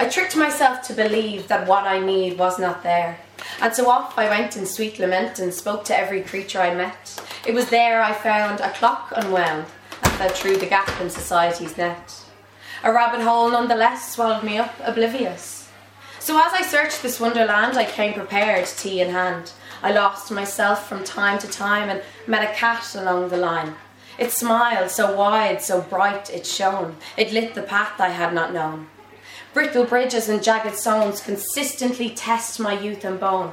I tricked myself to believe that what I need was not there. And so off I went in sweet lament and spoke to every creature I met. It was there I found a clock unwound and fell through the gap in society's net. A rabbit hole nonetheless swallowed me up, oblivious. So as I searched this wonderland, I came prepared, tea in hand. I lost myself from time to time and met a cat along the line. It smiled, so wide, so bright it shone. It lit the path I had not known. Brittle bridges and jagged stones consistently test my youth and bone.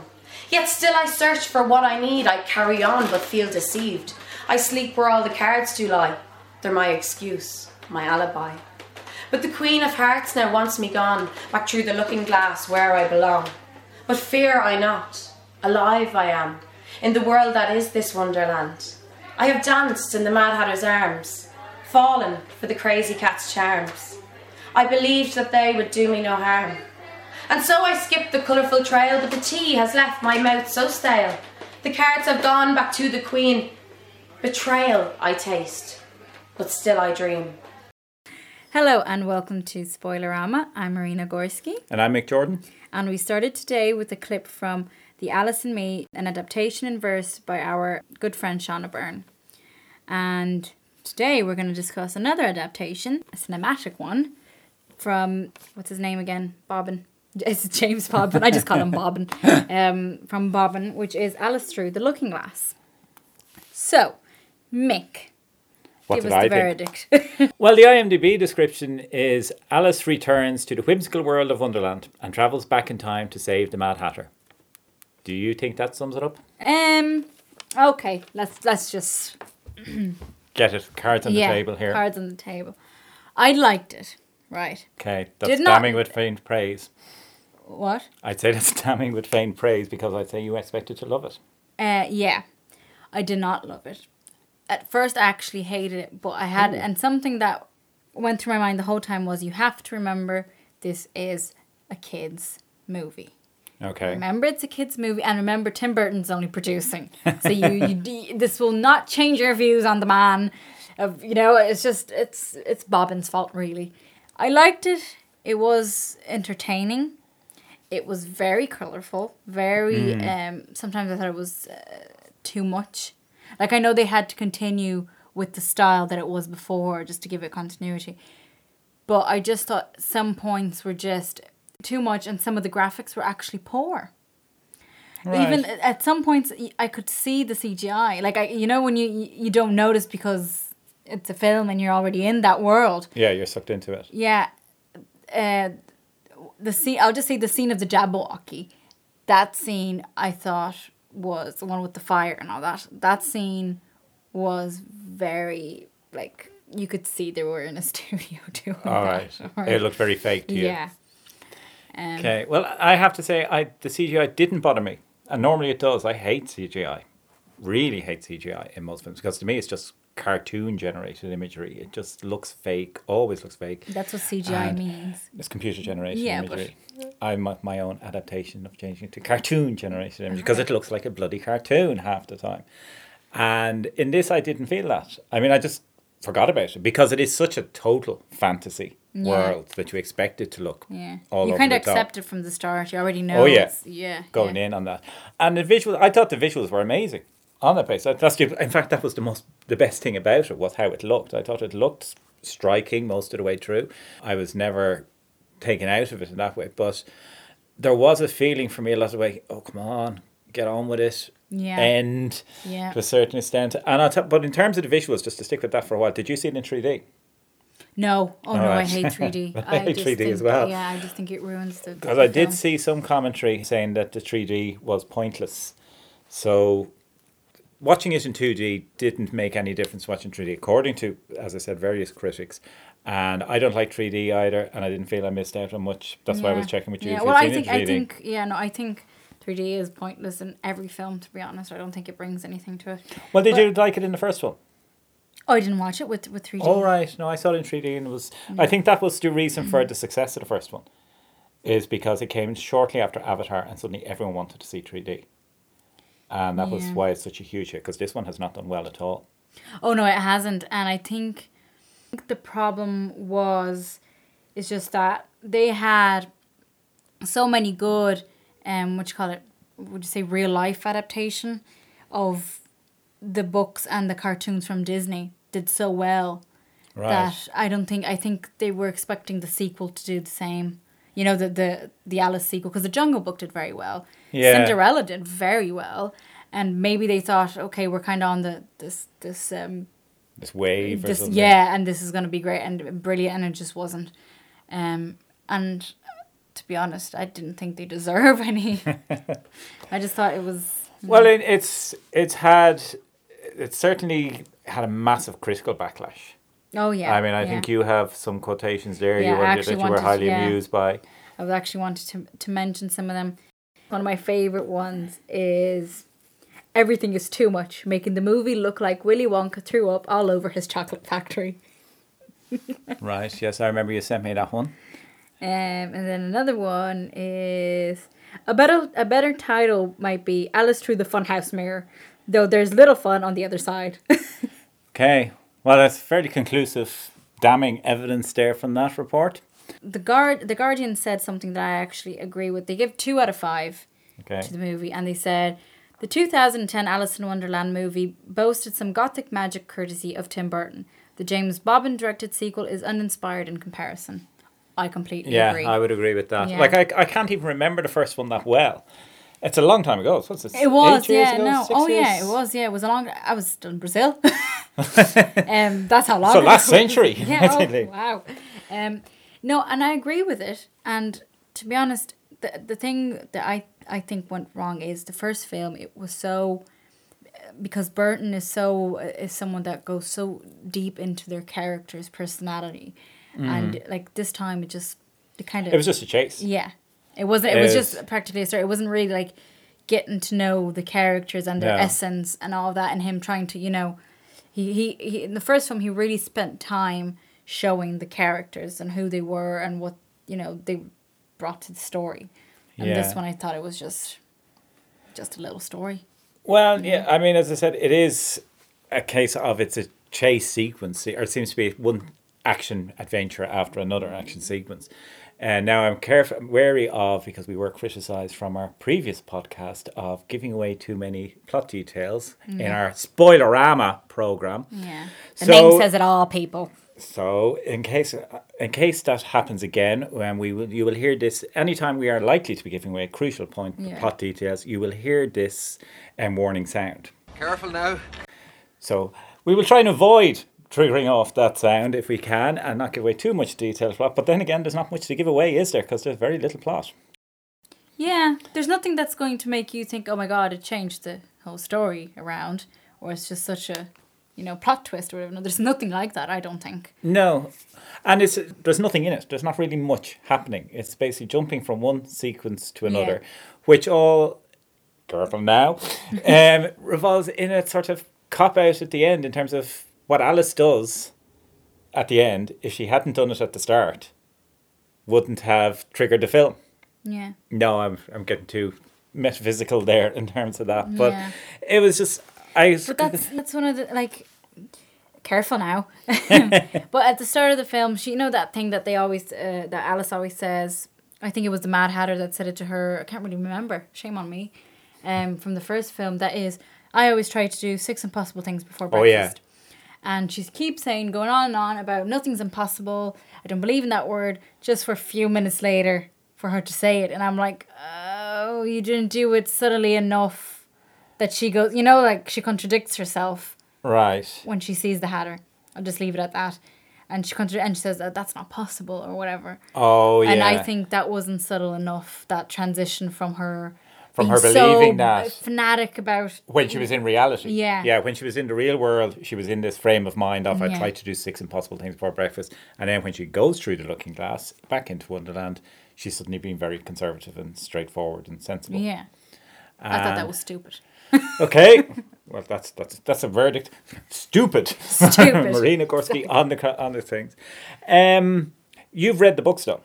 Yet still I search for what I need. I carry on but feel deceived. I sleep where all the cards do lie. They're my excuse, my alibi. But the Queen of Hearts now wants me gone, back through the looking glass where I belong. But fear I not, alive I am, in the world that is this wonderland. I have danced in the Mad Hatter's arms, fallen for the crazy cat's charms. I believed that they would do me no harm. And so I skipped the colourful trail, but the tea has left my mouth so stale. The cards have gone back to the Queen. Betrayal I taste, but still I dream. Hello and welcome to Spoilerama. I'm Marina Gorski. And I'm Mick Jordan. And we started today with a clip from The Alice and Me, an adaptation in verse by our good friend Shauna Byrne. And today we're going to discuss another adaptation, a cinematic one, from what's his name again? Bobin. It's James Bobin. I just call him Bobin. Um, from Bobin, which is Alice Through the Looking Glass. So, Mick. What give did us I the think? verdict. Well, the IMDb description is Alice returns to the whimsical world of Wonderland and travels back in time to save the Mad Hatter. Do you think that sums it up? um. Okay. Let's let's just Get it. Cards on yeah. the table here. Cards on the table. I liked it. Right. Okay, that's Did not- damning with faint praise. What? I'd say that's damning with faint praise because I'd say you expected to love it. Uh, yeah, I did not love it. At first, I actually hated it, but I had, and something that went through my mind the whole time was you have to remember this is a kids' movie. Okay. Remember, it's a kids' movie, and remember, Tim Burton's only producing, so you, you this will not change your views on the man. Of you know, it's just it's it's Bobin's fault really. I liked it. It was entertaining. It was very colorful. Very. Um. Sometimes I thought it was uh, too much. Like I know they had to continue with the style that it was before, just to give it continuity. But I just thought some points were just too much, and some of the graphics were actually poor. Even at some points, I could see the CGI. Like I, you know, when you you don't notice because it's a film and you're already in that world. Yeah, you're sucked into it. Yeah, uh, the scene. I'll just say the scene of the Jabberwocky. That scene I thought was the one with the fire and all that. That scene was very like you could see they were in a studio doing All that. right. or- It looked very fake to you. yeah. Um, Okay. Well, I have to say, I the CGI didn't bother me, and normally it does. I hate CGI, really hate CGI in most films because to me it's just cartoon generated imagery. It just looks fake. Always looks fake. That's what CGI And- means. It's computer generated Yeah, but- imagery. I'm my, my own adaptation of changing it to cartoon generated imagery because it looks like a bloody cartoon half the time. And in this, I didn't feel that. I mean, I just forgot about it because it is such a total fantasy Yeah. world that you expect it to look Yeah. you kind of top accept it from the start. You already know. Oh, yeah. it's- Yeah. going yeah. in on that. And the visuals, I thought the visuals were amazing on that place. That's in fact that was the most the best thing about it was how it looked. I thought it looked striking most of the way through. I was never taken out of it in that way, but there was a feeling for me a lot of way. Oh come on, get on with it. Yeah. End Yeah. to a certain extent. And I but in terms of the visuals, just to stick with that for a while, did you see it in three D? No. Oh no, I hate 3D. I hate just 3D think, as well. Yeah, I just think it ruins the. Because I did see some commentary saying that the 3D was pointless. So watching it in 2D didn't make any difference watching 3D, according to, as I said, various critics. And I don't like 3D either, and I didn't feel I missed out on much. That's why I was checking with you. Yeah. Well, I think I think yeah no I think 3D is pointless in every film. To be honest, I don't think it brings anything to it. Well, did but- you like it in the first one? Oh, I didn't watch it with with 3D. All right. No, I saw it in 3D, and it was. I think that was the reason for mm-hmm. the success of the first one, is because it came shortly after Avatar, and suddenly everyone wanted to see 3D. And that was why it's such a huge hit, because this one has not done well at all. Oh no, it hasn't, and I think the problem was, it's just that they had so many good, um, what you call it? Would you say real life adaptation of the books and the cartoons from Disney did so well Right. that I don't think I think they were expecting the sequel to do the same. You know the the the Alice sequel because the Jungle Book did very well. Yeah. Cinderella did very well, and maybe they thought, okay, we're kind of on the this this um this wave this something. yeah, and this is gonna be great and brilliant, and it just wasn't. Um, and to be honest, I didn't think they deserve any. I just thought it was Well, it, it's it's had it certainly had a massive critical backlash. Oh yeah. I mean, I yeah. think you have some quotations there Yeah, you I were, that actually you were wanted- highly yeah. amused by. I was actually wanted to to mention some of them. One of my favorite ones is everything is too much, making the movie look like Willy Wonka threw up all over his chocolate factory. Right. Yes, I remember you sent me that one. Um, and then another one is a better a better title might be Alice through the Funhouse mirror, though there's little fun on the other side. Okay. Well, that's fairly conclusive, damning evidence there from that report. the guard the Guardian said something that I actually agree with. They give two out of five Okay. to the movie, and they said the 2010 Alice in Wonderland movie boasted some gothic magic courtesy of Tim Burton. The James Bobin directed sequel is uninspired in comparison. I completely Yeah, agree. I would agree with that. Yeah. Like, I, I can't even remember the first one that well. It's a long time ago. What's it? It was, years yeah, ago, no. Oh, yeah, it was, yeah. It was a long. I was still in Brazil. um, that's how long. So last century, Yeah. Oh, wow. Um, no, and I agree with it. And to be honest, the the thing that I I think went wrong is the first film. It was so because Burton is so is someone that goes so deep into their character's personality, and like this time it just it kind of Mm. It was just a chase. yeah. It wasn't. It was Is- just practically a story. It wasn't really like getting to know the characters and their No. essence and all that, and him trying to, you know, he, he he in the first film he really spent time showing the characters and who they were and what you know they brought to the story. And Yeah. this one, I thought it was just just a little story. Well, yeah, I mean, as I said, it is a case of it's a chase sequence, or it seems to be one action adventure after another action sequence. And now I'm careful, wary of because we were criticised from our previous podcast of giving away too many plot details in our spoilerama program. Yeah. The So- name says it all, people. So, in case in case that happens again, when we will, you will hear this anytime we are likely to be giving away a crucial point, Yeah. plot details. You will hear this um, warning sound. Careful now. So we will try and avoid triggering off that sound if we can, and not give away too much detail plot. But then again, there's not much to give away, is there? Because there's very little plot. Yeah, there's nothing that's going to make you think, oh my god, it changed the whole story around, or it's just such a, you know, plot twist or whatever. No, there's nothing like that, I don't think. No, and it's there's nothing in it. There's not really much happening. It's basically jumping from one sequence to another, which all careful now um, revolves in a sort of cop out at the end in terms of what Alice does at the end. If she hadn't done it at the start, wouldn't have triggered the film. Yeah. No, I'm I'm getting too metaphysical there in terms of that, but Yeah. it was just I. But that's that's one of the like careful now. but at the start of the film, she you know that thing that they always uh, that Alice always says. I think it was the Mad Hatter that said it to her. I can't really remember. Shame on me. Um, from the first film, that is, I always try to do six impossible things before breakfast. Oh, yeah. And she keeps saying, going on and on about nothing's impossible. I don't believe in that word. Just for a few minutes later, for her to say it, and I'm like, oh, you didn't do it subtly enough that she goes, you know, like she contradicts herself right. when she sees the Hatter. I'll just leave it at that. And she contra- and she says that that's not possible or whatever. Oh yeah. And I think that wasn't subtle enough. That transition from her From her believing that. fanatic about when she was in reality. Yeah. Yeah, when she was in the real world, she was in this frame of mind of I Yeah. tried to do six impossible things before breakfast. And then when she goes through the looking glass back into Wonderland, she's suddenly being very conservative and straightforward and sensible. yeah. I thought that was stupid. Okay. well that's that's that's a verdict. Stupid. Stupid. Marina Gorski on the on the things. Um you've read the books though.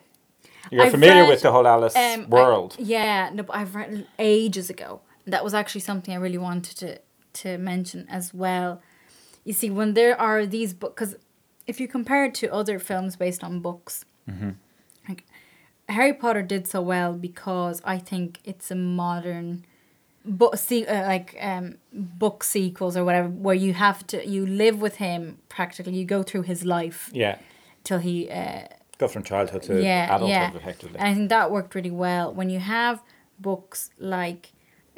You're I've familiar read, with the whole Alice Um, I- world. yeah, no, but I've read ages ago. That was actually something I really wanted to to mention as well. You see, when there are these books, because if you compare it to other films based on books, Mm-hmm. like Harry Potter did so well because I think it's a modern book se- uh, like um book sequels or whatever where you have to you live with him practically you go through his life Yeah. till he uh Go from childhood to yeah adulthood, yeah effectively. and I think that worked really well when you have books like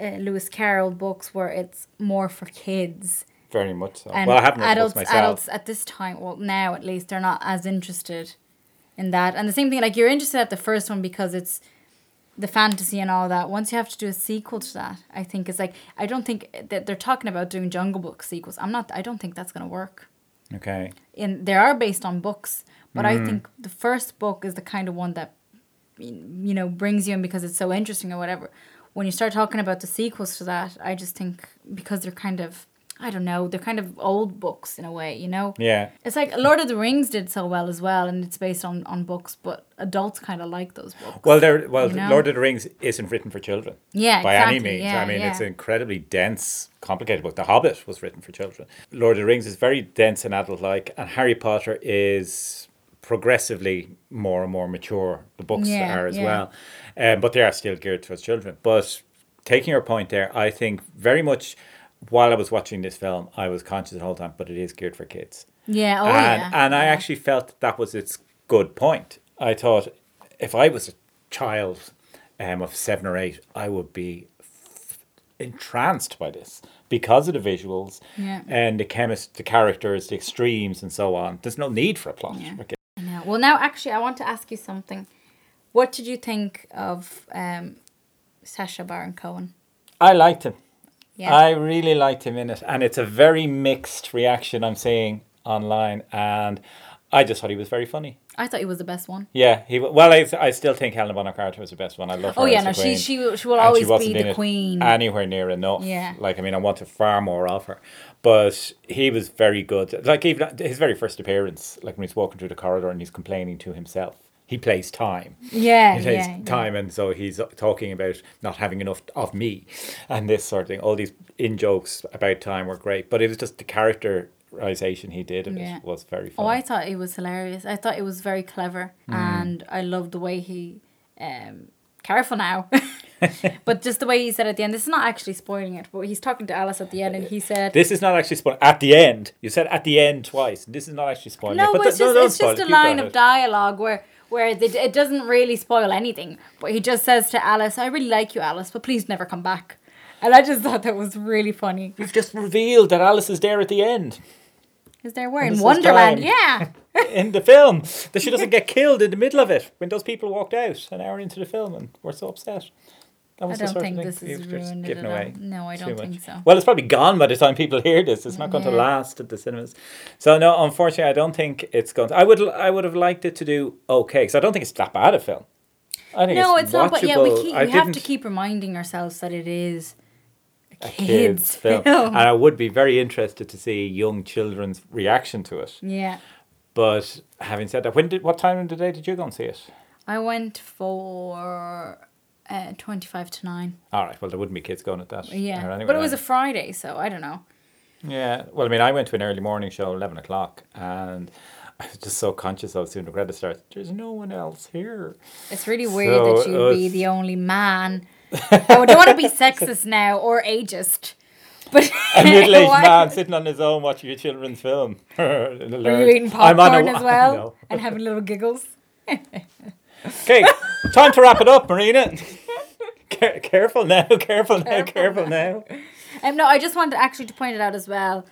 uh, Lewis Carroll books where it's more for kids Very much so. and well, I haven't adults myself. adults at this time well now at least they're not as interested in that and the same thing like you're interested at the first one because it's the fantasy and all that once you have to do a sequel to that i think it's like i don't think that they're talking about doing jungle book sequels i'm not i don't think that's going to work Okay. And they are based on books but Mm. i think the first book is the kind of one that you know brings you in because it's so interesting or whatever when you start talking about the sequels to that i just think because they're kind of i don't know they're kind of old books in a way you know Yeah. it's like lord of the rings did so well as well and it's based on on books but adults kind of like those books Well, there. Well, You know? Lord of the Rings isn't written for children. Yeah, by any means. yeah, I mean, it's an incredibly dense, complicated book. The Hobbit was written for children. Lord of the Rings is very dense and adult-like, and Harry Potter is progressively more and more mature. The books Yeah, are as yeah. well, um, but they are still geared towards children. But taking your point there, I think very much. While I was watching this film, I was conscious the whole time, but it is geared for kids. yeah oh and, yeah and I yeah. actually felt that was its good point. I thought if I was a child um, of seven or eight, I would be f- entranced by this because of the visuals Yeah. and the chemist, the characters, the extremes, and so on. There's no need for a plot. Yeah. Okay. Well, now actually, I want to ask you something. What did you think of um, Sacha Baron Cohen? I liked him. Yeah. I really liked him in it, and it's a very mixed reaction I'm seeing online, and I just thought he was very funny. I thought he was the best one. Yeah, he well, I, I still think Helena Bonham Carter was the best one. I love her. Oh yeah, no, she she will- she will always wasn't be the queen. Anywhere near enough. Yeah. Like I mean, I wanted far more of her, but he was very good. Like even his very first appearance, like when he's walking through the corridor and he's complaining to himself. He plays time. Yeah, He plays yeah, yeah. time, and so he's talking about not having enough of me, and this sort of thing. All these in jokes about time were great, but it was just the characterization he did of Yeah. it was very Oh. I thought it was hilarious. I thought it was very clever, Mm. and I loved the way he. Um, careful now, but just the way he said at the end. This is not actually spoiling it, but he's talking to Alice at the end, and he said, This is not actually spoiling. At the end, you said at the end twice. This is not actually spoiling. No, it, but it's th- just don't it's just a line of dialogue where where they, it doesn't really spoil anything. But he just says to Alice, "I really like you, Alice, but please never come back." And I just thought that was really funny. You've just revealed that Alice is there at the end Is there where in Wonderland? Yeah. in the film. That she doesn't get killed in the middle of it when those people walked out an hour into the film and were so upset. That I was the don't think this is ruined it giving at all. away No, I don't think so. Well, it's probably gone by the time people hear this. It's not going to last at the cinemas. So no, unfortunately, I don't think it's going. To, I would I would have liked it to do okay because I don't think it's that bad a film. I think No, it's, it's not. But yeah, we keep, we have to keep reminding ourselves that it is a kids film. film. and I would be very interested to see young children's reaction to it. yeah. But having said that, when did what time of the day did you go and see it? I went for uh, twenty five to nine. All right, well there wouldn't be kids going at that. Yeah, or anywhere but it was a. Friday, so I don't know. yeah. Well, I mean, I went to an early morning show, eleven o'clock, and I was just so conscious of soon the credits start. There's no one else here. It's really weird So that you'd be the only man. I don't want to be sexist now or ageist, but A middle-aged man sitting on his own watching a children's film. Were you eating popcorn as well and having little giggles? Okay, time to wrap it up, Marina. Care- careful now, careful now, careful now. Um, no, I just wanted actually to point it out as well.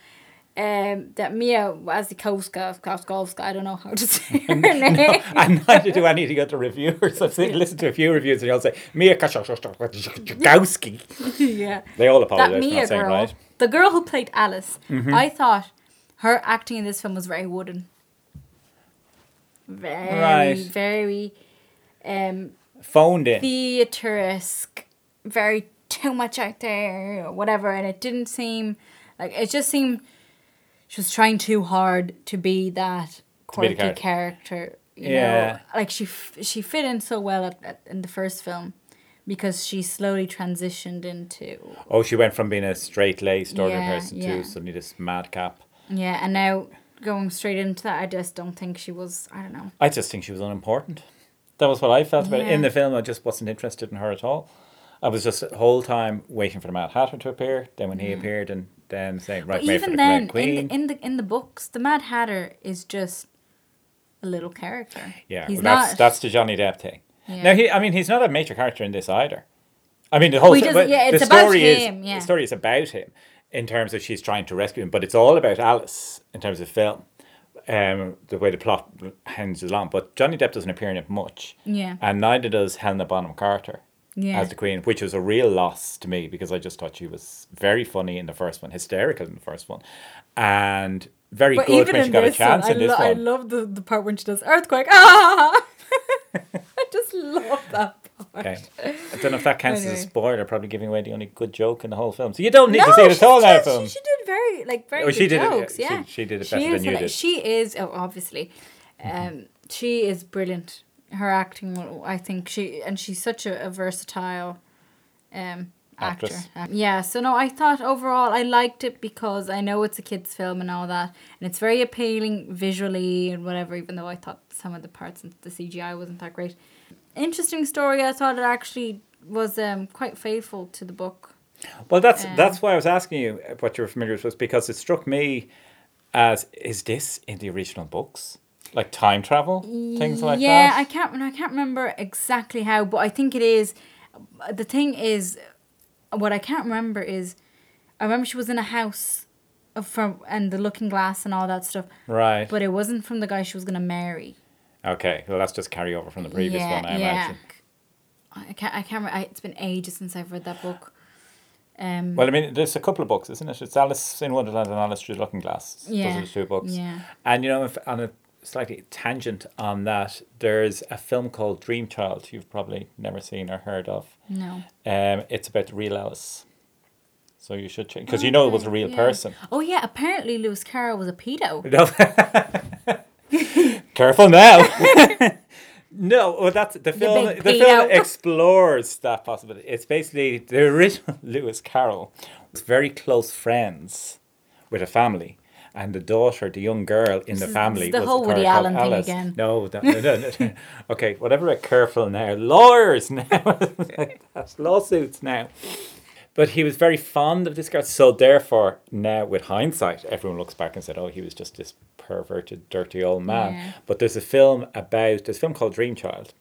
Um, that Mia Wasikowska, Kowska, I don't know how to say her name. And to do any of the other reviewers. I've seen, listened to a few reviews and they all say, Mia Kaszkowski. yeah. They all That apologize for Mia not saying girl, right. Mm-hmm. the girl who played Alice, I thought her acting in this film was very wooden. Very, Right. very um, Phoned in. theatre-esque, very too much out there or whatever, and it didn't seem like it just seemed she was trying too hard to be that be quirky character. character. You Yeah. know, like she f- she fit in so well at, at, in the first film because she slowly transitioned into Oh, she went from being a straight laced ordinary Yeah, person yeah. to suddenly this madcap. yeah, and now going straight into that, I just don't think she was. I don't know. I just think she was unimportant. That was what I felt about it. In the film, I just wasn't interested in her at all. I was just the whole time waiting for the Mad Hatter to appear. Then when he appeared, and then saying, "Right, But wait for even the then, Queen." in the, in the in the books, the Mad Hatter is just a little character. yeah, he's well, that's not. that's the Johnny Depp thing. Yeah. Now he, I mean, he's not a major character in this either. I mean, the whole Well, he thi- doesn't- yeah, the story him, is yeah. the story is about him in terms of she's trying to rescue him, but it's all about Alice in terms of film. Um, the way the plot hangs along, but Johnny Depp doesn't appear in it much. Yeah. and neither does Helena Bonham Carter. Yeah. as the Queen, which was a real loss to me because I just thought she was very funny in the first one, hysterical in the first one, and very But good when she got a chance one, in this lo- I love the, the part when she does earthquake. Ah! I just love that. Okay. I don't know if that counts as a spoiler, probably giving away the only good joke in the whole film. So you don't need to see it at she all now, film. She, she did very like very Oh, good she did it- jokes. she- yeah, she did it She better than you did. She is oh, obviously, um, she is brilliant. Her acting, I think she and she's such a, a versatile, um. Actor. Actress. Yeah, so no, I thought overall I liked it because I know it's a kids' film and all that, and it's very appealing visually and whatever. Even though I thought some of the parts and the CGI wasn't that great. Interesting story. I thought it actually was um quite faithful to the book. Well, that's Um, that's why I was asking you what you were familiar with, was because it struck me as is this in the original books, like time travel things like yeah, that. Yeah, I can't. I can't remember exactly how, but I think it is. The thing is, what I can't remember is, I remember she was in a house, from and the Looking Glass and all that stuff, right. but it wasn't from the guy she was gonna marry. Okay. Well, that's just carry over from the previous yeah, one, I yeah. imagine. I can't. I can't. Remember, I, it's been ages since I've read that book. Um, Well, I mean, there's a couple of books, isn't it? It's Alice in Wonderland and Alice Through the Looking Glass. Yeah, Those are the two books. yeah. And, you know, if, on a slightly tangent on that, there's a film called Dream Child you've probably never seen or heard of. no. Um, It's about the real Alice. So you should check, because you know it was a real Yeah. person. Oh yeah, apparently Lewis Carroll was a pedo. No. Careful now. no, well, that's the film. big The film explores that possibility. It's basically the original Lewis Carroll was very close friends with a family. And the daughter, the young girl in the family, is the was whole Woody Allen thing Alice. again. No, that, no, no, no. okay. Whatever. About careful now. Lawyers now. That's lawsuits now. But he was very fond of this girl. So therefore, now with hindsight, everyone looks back and said, "Oh, he was just this perverted, dirty old man." Yeah. But there's a film about there's a film called Dream Child,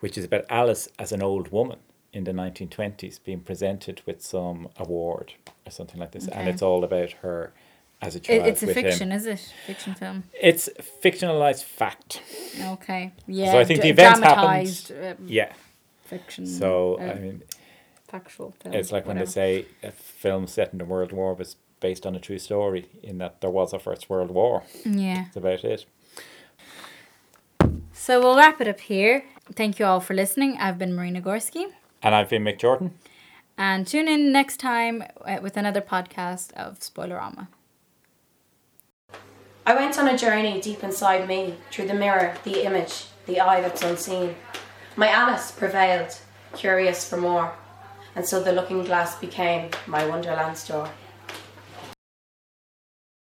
which is about Alice as an old woman in the 1920s being presented with some award or something like this, and it's all about her as a child. it's a with him. fiction, is it? Fiction film. It's fictionalized fact. Okay. Yeah. So I think d- the events happened. um, Yeah. Fiction. So uh, I mean, factual film. It's like when they say a film set in the World War was based on a true story, in that there was a First World War. Yeah. That's about it. So we'll wrap it up here. Thank you all for listening. I've been Marina Gorski. And I've been Mick Jordan. And tune in next time uh, with another podcast of Spoilerama. I went on a journey deep inside me, through the mirror, the image, the eye that's unseen. My Alice prevailed, curious for more, and so the looking glass became my Wonderland store.